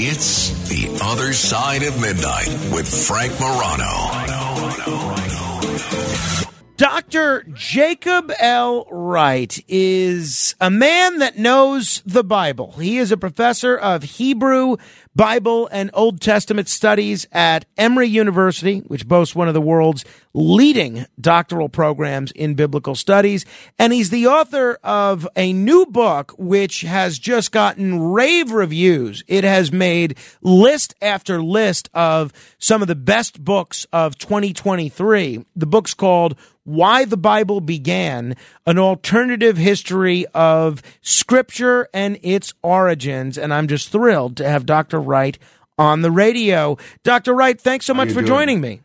It's The Other Side of Midnight with Frank Morano. Dr. Jacob L. Wright is a man that knows the Bible. He is a professor of Hebrew, Bible, and Old Testament studies at Emory University, which boasts one of the world's leading doctoral programs in biblical studies. And he's the author of a new book, which has just gotten rave reviews. It has made list after list of some of the best books of 2023. The book's called why the Bible Began, an alternative history of scripture and its origins. And I'm just thrilled to have Dr. Wright on the radio. Dr. Wright, thanks so much for doing? joining me.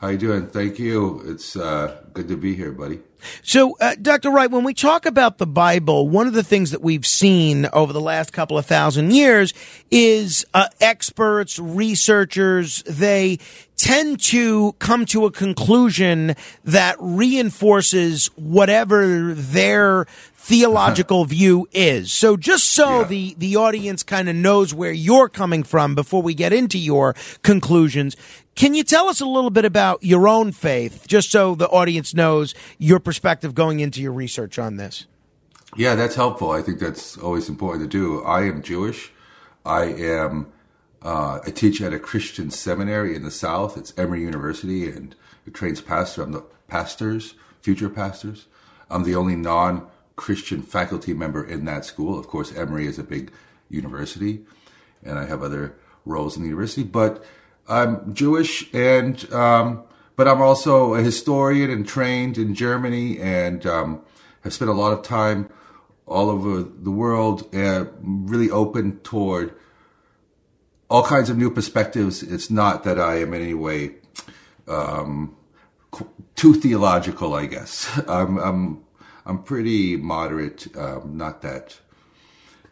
How you doing? Thank you. It's uh, good to be here, buddy. So, uh, Dr. Wright, when we talk about the Bible, one of the things that we've seen over the last couple of thousand years is uh, experts, researchers, they tend to come to a conclusion that reinforces whatever their theological view is. So just so Yeah. the, the audience kind of knows where you're coming from before we get into your conclusions, can you tell us a little bit about your own faith, just so the audience knows your perspective going into your research on this? Yeah, that's helpful. I think that's always important to do. I am Jewish. I am. Uh, I teach at a Christian seminary in the South. It's Emory University, and it trains pastors. I'm the pastors, future pastors. I'm the only non-Christian faculty member in that school. Of course, Emory is a big university, and I have other roles in the university. But I'm Jewish, and um, but I'm also a historian and trained in Germany, and um, have spent a lot of time all over the world, uh, really open toward all kinds of new perspectives. It's not that I am in any way um, too theological, I guess. I'm I'm I'm pretty moderate, um, not that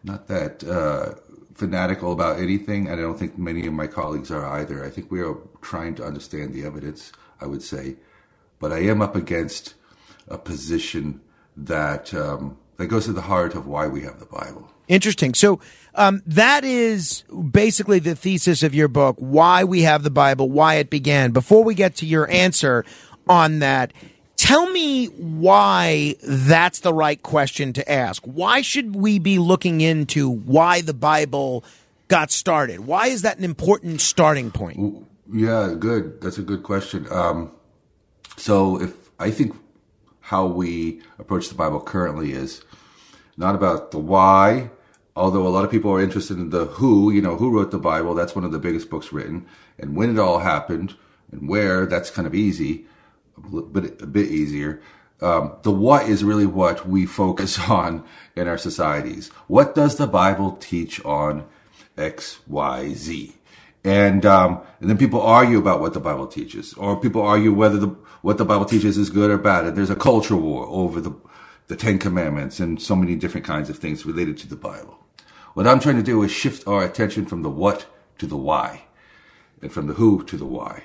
not that uh, fanatical about anything. I don't think many of my colleagues are either. I think we are trying to understand the evidence. I would say, but I am up against a position that um, that goes to the heart of why we have the Bible. Interesting. So um, that is basically the thesis of your book, why we have the Bible, why it began. Before we get to your answer on that, tell me why that's the right question to ask. Why should we be looking into why the Bible got started? Why is that an important starting point? Yeah, good. That's a good question. Um, so, if I think how we approach the Bible currently is not about the why, although a lot of people are interested in the who, you know, who wrote the Bible. That's one of the biggest books written. And when it all happened and where, that's kind of easy, but a bit easier. Um, the what is really what we focus on in our societies. What does the Bible teach on X, Y, Z? And um, and then people argue about what the Bible teaches, or people argue whether the what the Bible teaches is good or bad. And there's a culture war over the the Ten Commandments and so many different kinds of things related to the Bible. What I'm trying to do is shift our attention from the what to the why, and from the who to the why.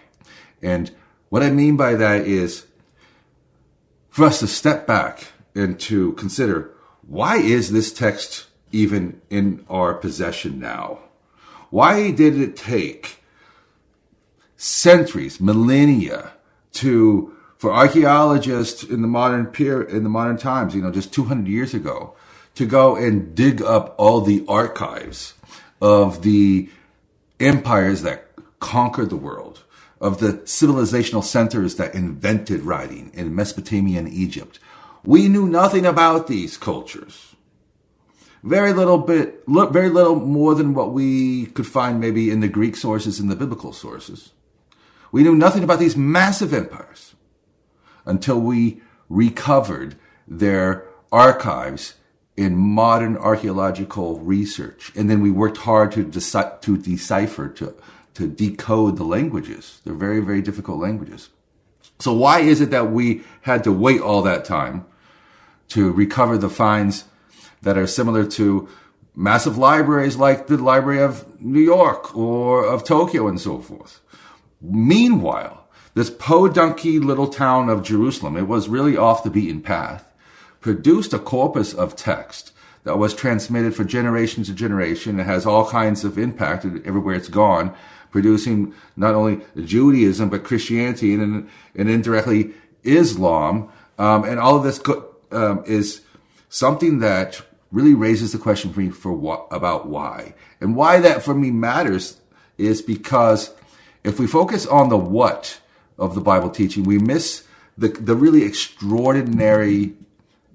And what I mean by that is for us to step back and to consider why is this text even in our possession now? Why did it take centuries, millennia to for archaeologists in the modern period, in the modern times, you know, just 200 years ago, to go and dig up all the archives of the empires that conquered the world, of the civilizational centers that invented writing in Mesopotamia and Egypt. We knew nothing about these cultures. Very little bit, look, very little more than what we could find maybe in the Greek sources and the biblical sources. We knew nothing about these massive empires until we recovered their archives in modern archaeological research. And then we worked hard to, deci- to decipher, to, to decode the languages. They're very, very difficult languages. So why is it that we had to wait all that time to recover the finds that are similar to massive libraries like the Library of New York or of Tokyo and so forth? Meanwhile, this podunky little town of Jerusalem, it was really off the beaten path, produced a corpus of text that was transmitted for generations to generation. It has all kinds of impact everywhere it's gone, producing not only Judaism but Christianity and, and indirectly Islam. Um, and all of this um, is something that really raises the question for me for what about why and why that for me matters is because if we focus on the what of the Bible teaching, we miss the, the really extraordinary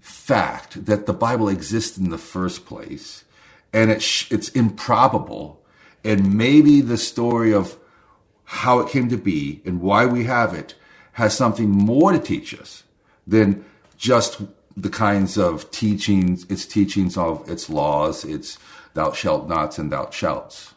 fact that the Bible exists in the first place and it's, it's improbable. And maybe the story of how it came to be and why we have it has something more to teach us than just the kinds of teachings, its teachings of its laws, its thou shalt nots and thou shalt.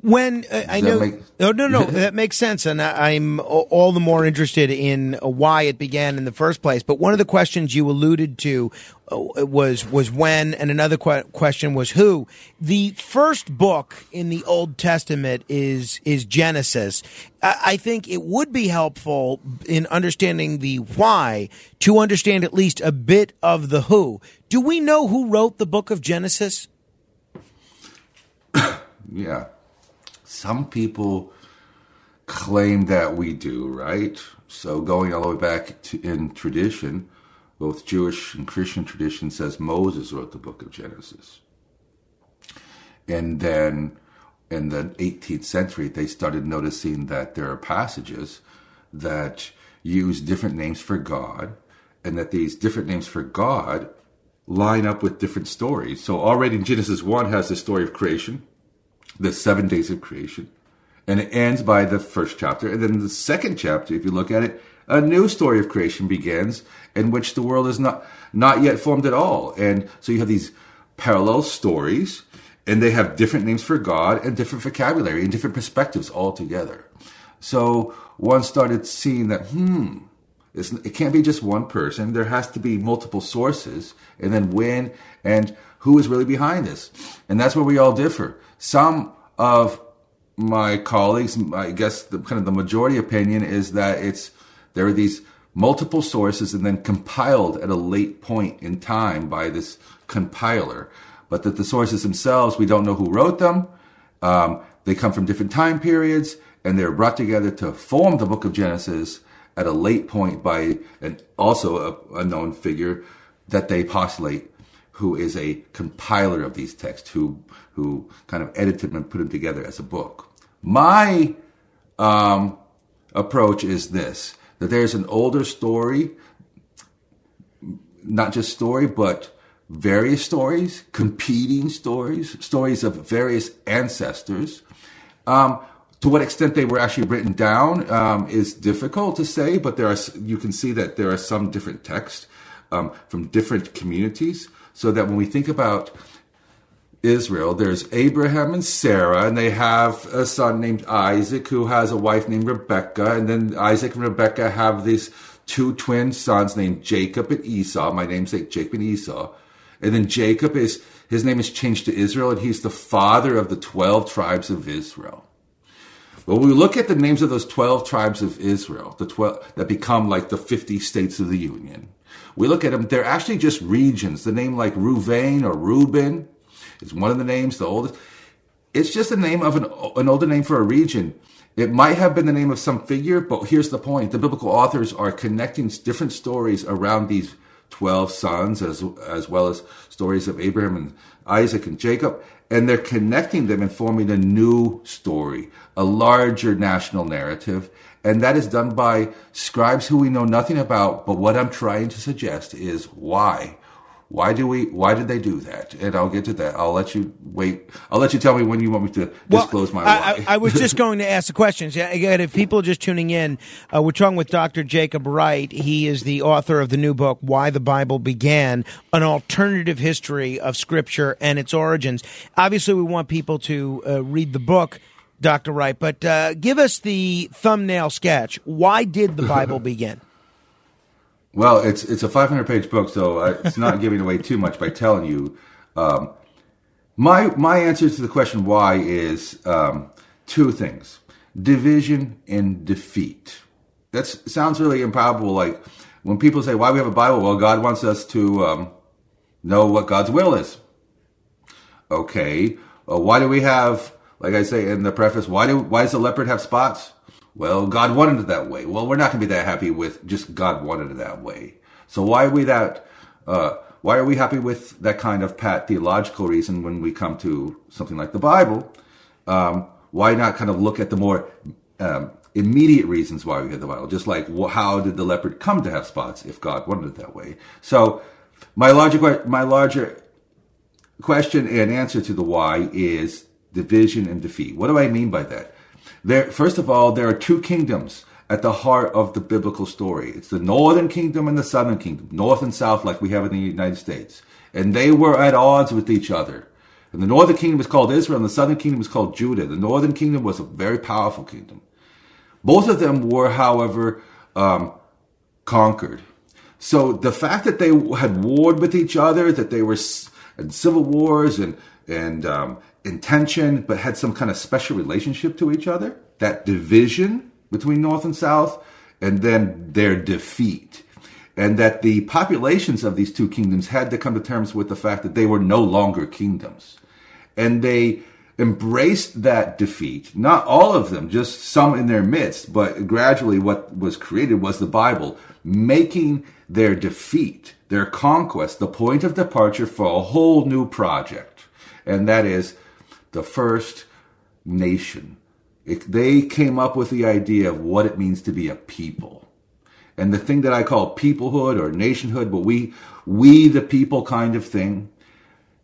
When uh, I know, make... oh no, no, that makes sense, and I, am all the more interested in why it began in the first place. But one of the questions you alluded to Uh, was was when, and another que- question was who. The first book in the Old Testament is is Genesis. I, I think it would be helpful in understanding the why to understand at least a bit of the who. Do we know who wrote the book of Genesis? yeah some people claim that we do, right? So going all the way back to, in tradition, both Jewish and Christian tradition says Moses wrote the book of Genesis. And then in the 18th century, they started noticing that there are passages that use different names for God, and that these different names for God line up with different stories. So already in Genesis 1 has the story of creation the seven days of creation. And it ends by the first chapter. And then the second chapter, if you look at it, a new story of creation begins in which the world is not, not yet formed at all. And so you have these parallel stories and they have different names for God and different vocabulary and different perspectives altogether. So one started seeing that, hmm, it can't be just one person. There has to be multiple sources and then when and who is really behind this. And that's where we all differ. Some of my colleagues, I guess the kind of the majority opinion is that it's there are these multiple sources and then compiled at a late point in time by this compiler, but that the sources themselves we don't know who wrote them. Um, they come from different time periods and they're brought together to form the book of Genesis at a late point by an also a, a known figure that they postulate who is a compiler of these texts, who who kind of edited them and put them together as a book. My um, approach is this: that there's an older story, not just story, but various stories, competing stories, stories of various ancestors. Um, to what extent they were actually written down um, is difficult to say, but there are you can see that there are some different texts um, from different communities so that when we think about Israel, there's Abraham and Sarah, and they have a son named Isaac who has a wife named Rebecca, and then Isaac and Rebecca have these two twin sons named Jacob and Esau. My name's like Jacob and Esau. And then Jacob is, his name is changed to Israel, and he's the father of the 12 tribes of Israel. Well, we look at the names of those 12 tribes of Israel, the 12 that become like the 50 states of the Union. We look at them, they're actually just regions. The name like Reuven or Reuben is one of the names, the oldest. It's just a name of an, an older name for a region. It might have been the name of some figure, but here's the point. The biblical authors are connecting different stories around these 12 sons as, as well as stories of Abraham and Isaac and Jacob. And they're connecting them and forming a new story, a larger national narrative. And that is done by scribes who we know nothing about. But what I'm trying to suggest is why. Why do we? Why did they do that? And I'll get to that. I'll let you wait. I'll let you tell me when you want me to well, disclose my I, why. I, I, was just going to ask the questions. Again, if people are just tuning in, uh, we're talking with Dr. Jacob Wright. He is the author of the new book, "Why the Bible Began: An Alternative History of Scripture and Its Origins." Obviously, we want people to uh, read the book Dr. Wright, but uh, give us the thumbnail sketch. Why did the Bible begin? Well, it's it's a 500 page book, so it's not giving away too much by telling you. Um, my my answer to the question why is um, two things: division and defeat. That sounds really improbable. Like when people say, "Why we have a Bible?" Well, God wants us to um, know what God's will is. Okay, uh, why do we have, like I say in the preface, why do why does the leopard have spots? Well, God wanted it that way. Well, we're not going to be that happy with just God wanted it that way. So why are we that? Uh, why are we happy with that kind of pat theological reason when we come to something like the Bible? Um, why not kind of look at the more um, immediate reasons why we get the Bible? Just like how did the leopard come to have spots if God wanted it that way? So my larger my larger question and answer to the why is division and defeat. What do I mean by that? There, first of all, there are two kingdoms at the heart of the biblical story. It's the northern kingdom and the southern kingdom, north and south, like we have in the United States. And they were at odds with each other. And the northern kingdom was called Israel, and the southern kingdom was called Judah. The northern kingdom was a very powerful kingdom. Both of them were, however, um, conquered. So the fact that they had warred with each other, that they were in civil wars and and um, intention, but had some kind of special relationship to each other, that division between North and South, and then their defeat. And that the populations of these two kingdoms had to come to terms with the fact that they were no longer kingdoms. And they embraced that defeat. Not all of them, just some in their midst, but gradually what was created was the Bible, making their defeat, their conquest, the point of departure for a whole new project. And that is the first nation. It, they came up with the idea of what it means to be a people. And the thing that I call peoplehood or nationhood, but we, we the people kind of thing,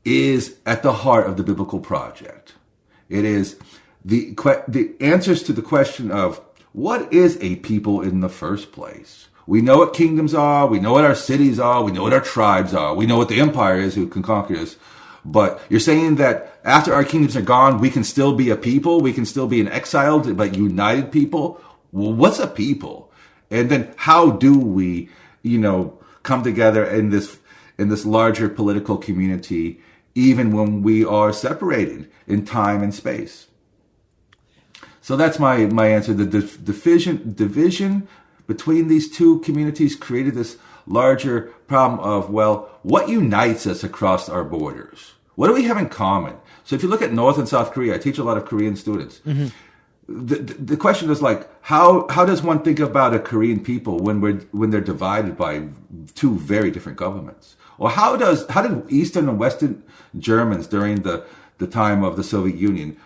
is at the heart of the biblical project. It is the, the answers to the question of what is a people in the first place? We know what kingdoms are. We know what our cities are. We know what our tribes are. We know what the empire is who can conquer us. But you're saying that after our kingdoms are gone, we can still be a people, we can still be an exiled but united people. Well, what's a people? And then how do we, you know, come together in this in this larger political community, even when we are separated in time and space? So that's my my answer. The division division between these two communities created this larger problem of well, what unites us across our borders? What do we have in common? So if you look at North and South Korea, I teach a lot of Korean students. Mm-hmm. The, the, the question is like how how does one think about a Korean people when we're when they're divided by two very different governments? Or how does how did Eastern and Western Germans during the the time of the Soviet Union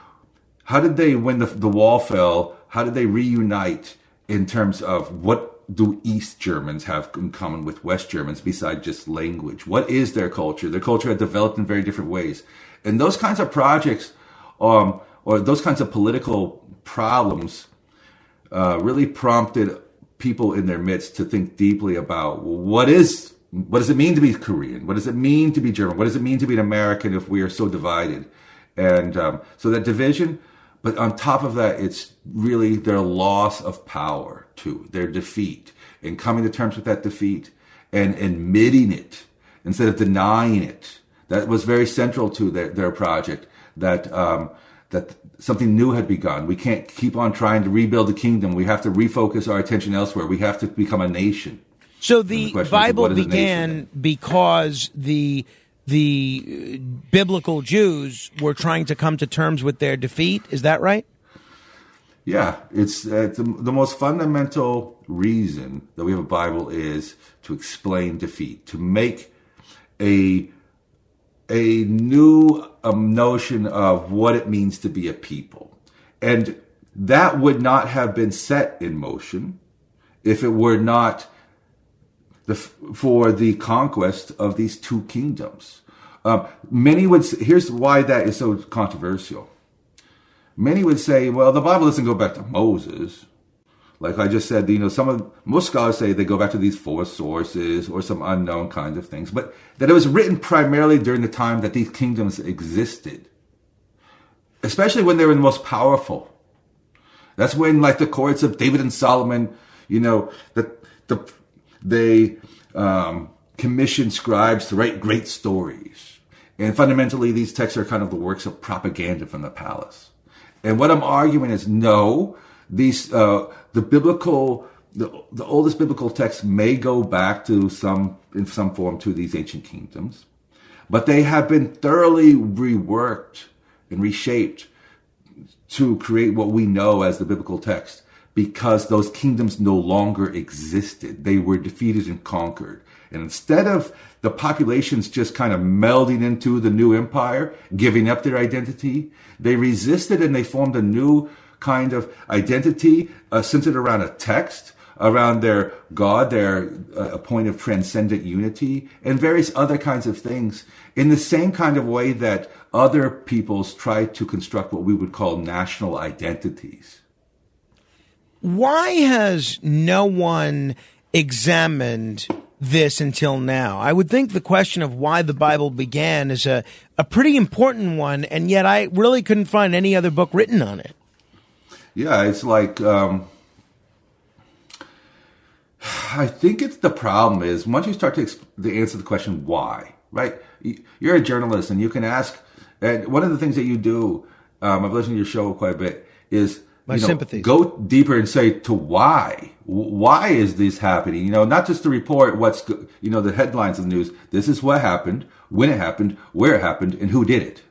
how did they when the the wall fell how did they reunite in terms of what do East Germans have in common with West Germans besides just language? What is their culture? Their culture had developed in very different ways. And those kinds of projects, um, or those kinds of political problems, uh, really prompted people in their midst to think deeply about what is what does it mean to be Korean? What does it mean to be German? What does it mean to be an American if we are so divided? And um, so that division but on top of that, it's really their loss of power too, their defeat, and coming to terms with that defeat and admitting it instead of denying it. That was very central to their, their project. That um, that something new had begun. We can't keep on trying to rebuild the kingdom. We have to refocus our attention elsewhere. We have to become a nation. So the, the Bible began because the the biblical Jews were trying to come to terms with their defeat. Is that right? Yeah, it's, uh, the, the, most fundamental reason that we have a Bible is to explain defeat, to make a a new um, notion of what it means to be a people, and that would not have been set in motion if it were not the, for the conquest of these two kingdoms. Um, many would here's why that is so controversial. Many would say, well, the Bible doesn't go back to Moses. Like I just said, you know, some of most scholars say they go back to these four sources or some unknown kind of things, but that it was written primarily during the time that these kingdoms existed, especially when they were the most powerful. That's when, like the courts of David and Solomon, you know, that the they um, commission scribes to write great stories. And fundamentally, these texts are kind of the works of propaganda from the palace. And what I'm arguing is no, these, uh, the biblical, the, the oldest biblical texts may go back to some, in some form to these ancient kingdoms. but they have been thoroughly reworked and reshaped to create what we know as the biblical text because those kingdoms no longer existed. They were defeated and conquered. And instead of the populations just kind of melding into the new empire, giving up their identity, they resisted and they formed a new kind of identity uh, centered around a text, around their God, their uh, a point of transcendent unity, and various other kinds of things in the same kind of way that other peoples try to construct what we would call national identities. Why has no one examined this until now? I would think the question of why the Bible began is a, a pretty important one, and yet I really couldn't find any other book written on it. Yeah, it's like um, I think it's the problem is once you start to, exp- to answer the question why, right? You're a journalist and you can ask, and one of the things that you do, um, I've listened to your show quite a bit, is my you know, sympathies. Go deeper and say to why. Why is this happening? You know, not just to report what's you know the headlines of the news. This is what happened, when it happened, where it happened, and who did it.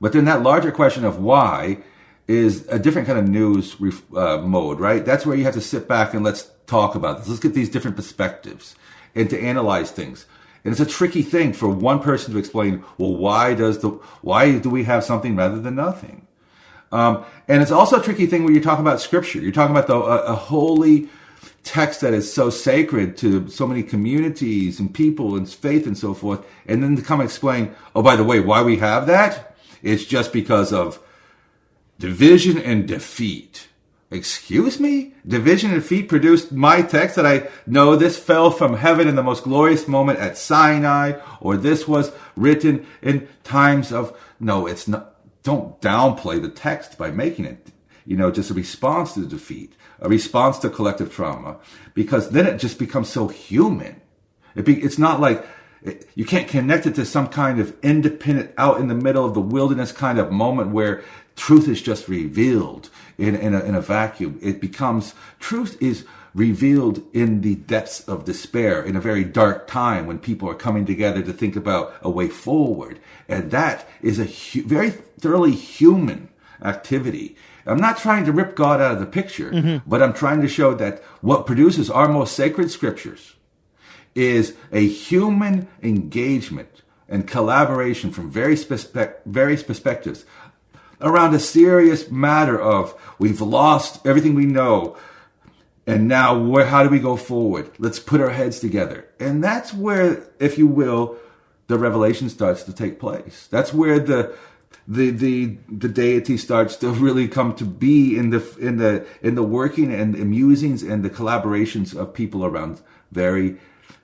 But then that larger question of why is a different kind of news uh, mode, right? That's where you have to sit back and let's talk about this. Let's get these different perspectives and to analyze things. And it's a tricky thing for one person to explain, well, why does the, why do we have something rather than nothing? Um, and it's also a tricky thing when you're talking about scripture. You're talking about the, a, a holy text that is so sacred to so many communities and people and faith and so forth. And then to come explain, oh, by the way, why we have that? It's just because of division and defeat. Excuse me? Division and defeat produced my text that I know this fell from heaven in the most glorious moment at Sinai, or this was written in times of, no, it's not, don't downplay the text by making it, you know, just a response to the defeat, a response to collective trauma, because then it just becomes so human. It be, it's not like it, you can't connect it to some kind of independent, out in the middle of the wilderness kind of moment where truth is just revealed in, in, a, in a vacuum. It becomes, truth is revealed in the depths of despair in a very dark time when people are coming together to think about a way forward. And that is a hu- very thoroughly human activity. I'm not trying to rip God out of the picture, mm-hmm. but I'm trying to show that what produces our most sacred scriptures is a human engagement and collaboration from various, perspe- various perspectives around a serious matter of we've lost everything we know and now where how do we go forward? Let's put our heads together. And that's where if you will the revelation starts to take place. That's where the the the the deity starts to really come to be in the in the in the working and the musings and the collaborations of people around very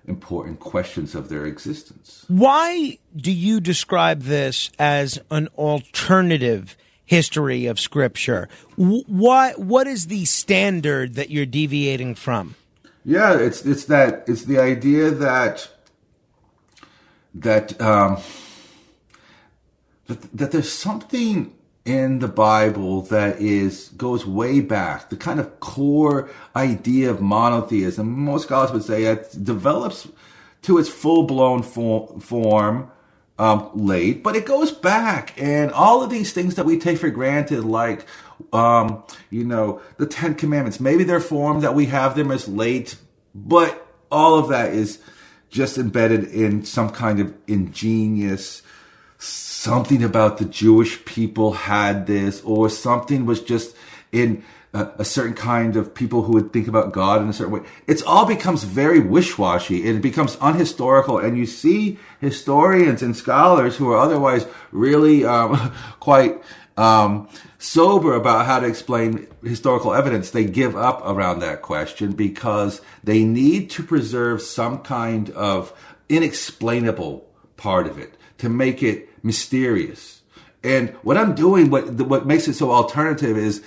important questions of their existence. Why do you describe this as an alternative history of Scripture? What what is the standard that you're deviating from? Yeah, it's it's that it's the idea that that um, that, that there's something in the Bible that is goes way back. The kind of core idea of monotheism, most scholars would say, it develops to its full blown form um, late, but it goes back, and all of these things that we take for granted, like um, you know the Ten Commandments, maybe they're formed that we have them as late, but all of that is just embedded in some kind of ingenious something about the Jewish people had this, or something was just in a, a, certain kind of people who would think about God in a certain way. It's all becomes very wish-washy. It becomes unhistorical, and you see historians and scholars who are otherwise really um, quite um, sober about how to explain historical evidence. They give up around that question because they need to preserve some kind of inexplainable part of it to make it mysterious. And what I'm doing, what what makes it so alternative is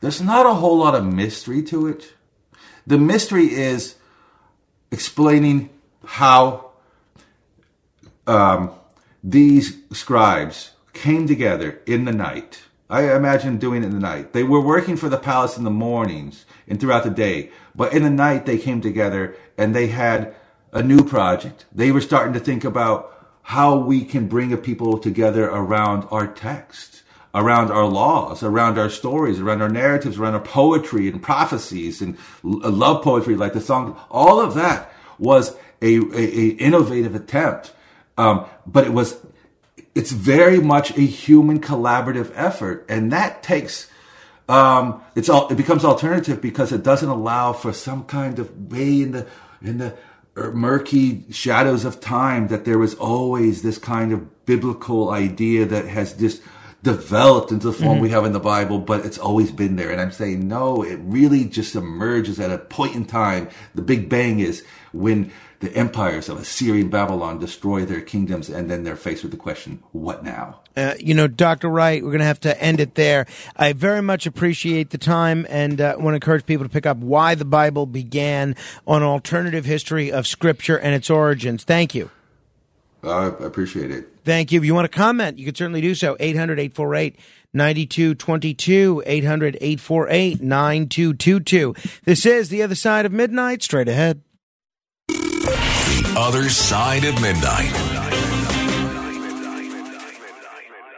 there's not a whole lot of mystery to it. The mystery is explaining how um, these scribes came together in the night. I imagine doing it in the night. They were working for the palace in the mornings and throughout the day, but in the night they came together and they had a new project. They were starting to think about how we can bring a people together around our text, around our laws, around our stories, around our narratives, around our poetry and prophecies and love poetry like the song. All of that was a, a, a innovative attempt. Um, but it was, it's very much a human collaborative effort. And that takes, um, it's all, it becomes alternative because it doesn't allow for some kind of way in the, in the murky shadows of time that there was always this kind of biblical idea that has just developed into the form mm-hmm. we have in the Bible, but it's always been there. And I'm saying, no, it really just emerges at a point in time. The Big Bang is when the empires of Assyria and Babylon destroy their kingdoms, and then they're faced with the question, what now? Uh, you know, Dr. Wright, we're going to have to end it there. I very much appreciate the time and uh, want to encourage people to pick up Why the Bible Began on alternative history of Scripture and its origins. Thank you. I appreciate it. Thank you. If you want to comment, you can certainly do so. 800 848 9222. 800 848 9222. This is The Other Side of Midnight. Straight ahead. The Other Side of Midnight.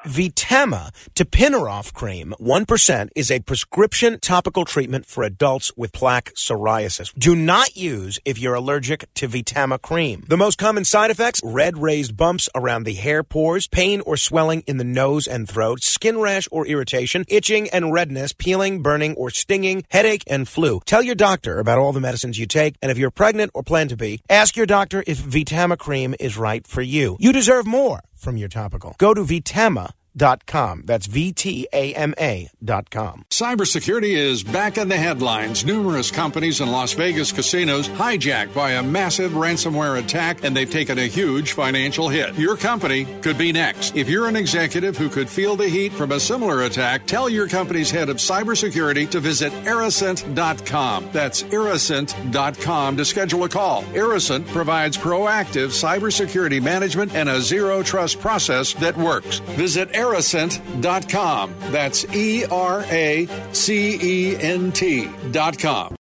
Vtama tapinarof cream 1% is a prescription topical treatment for adults with plaque psoriasis. Do not use if you're allergic to Vtama cream. The most common side effects, red raised bumps around the hair pores, pain or swelling in the nose and throat, skin rash or irritation, itching and redness, peeling, burning or stinging, headache and flu. Tell your doctor about all the medicines you take and if you're pregnant or plan to be, ask your doctor if Vtama cream is right for you. You deserve more from your topical. Go to Vtama Dot com. That's VTAMA dot com. Cybersecurity is back in the headlines. Numerous companies in Las Vegas casinos hijacked by a massive ransomware attack, and they've taken a huge financial hit. Your company could be next. If you're an executive who could feel the heat from a similar attack, tell your company's head of cybersecurity to visit Eracent.com. That's Eracent.com to schedule a call. Eracent provides proactive cybersecurity management and a zero trust process that works. Visit eracent.com. That's E R A C E N T.com.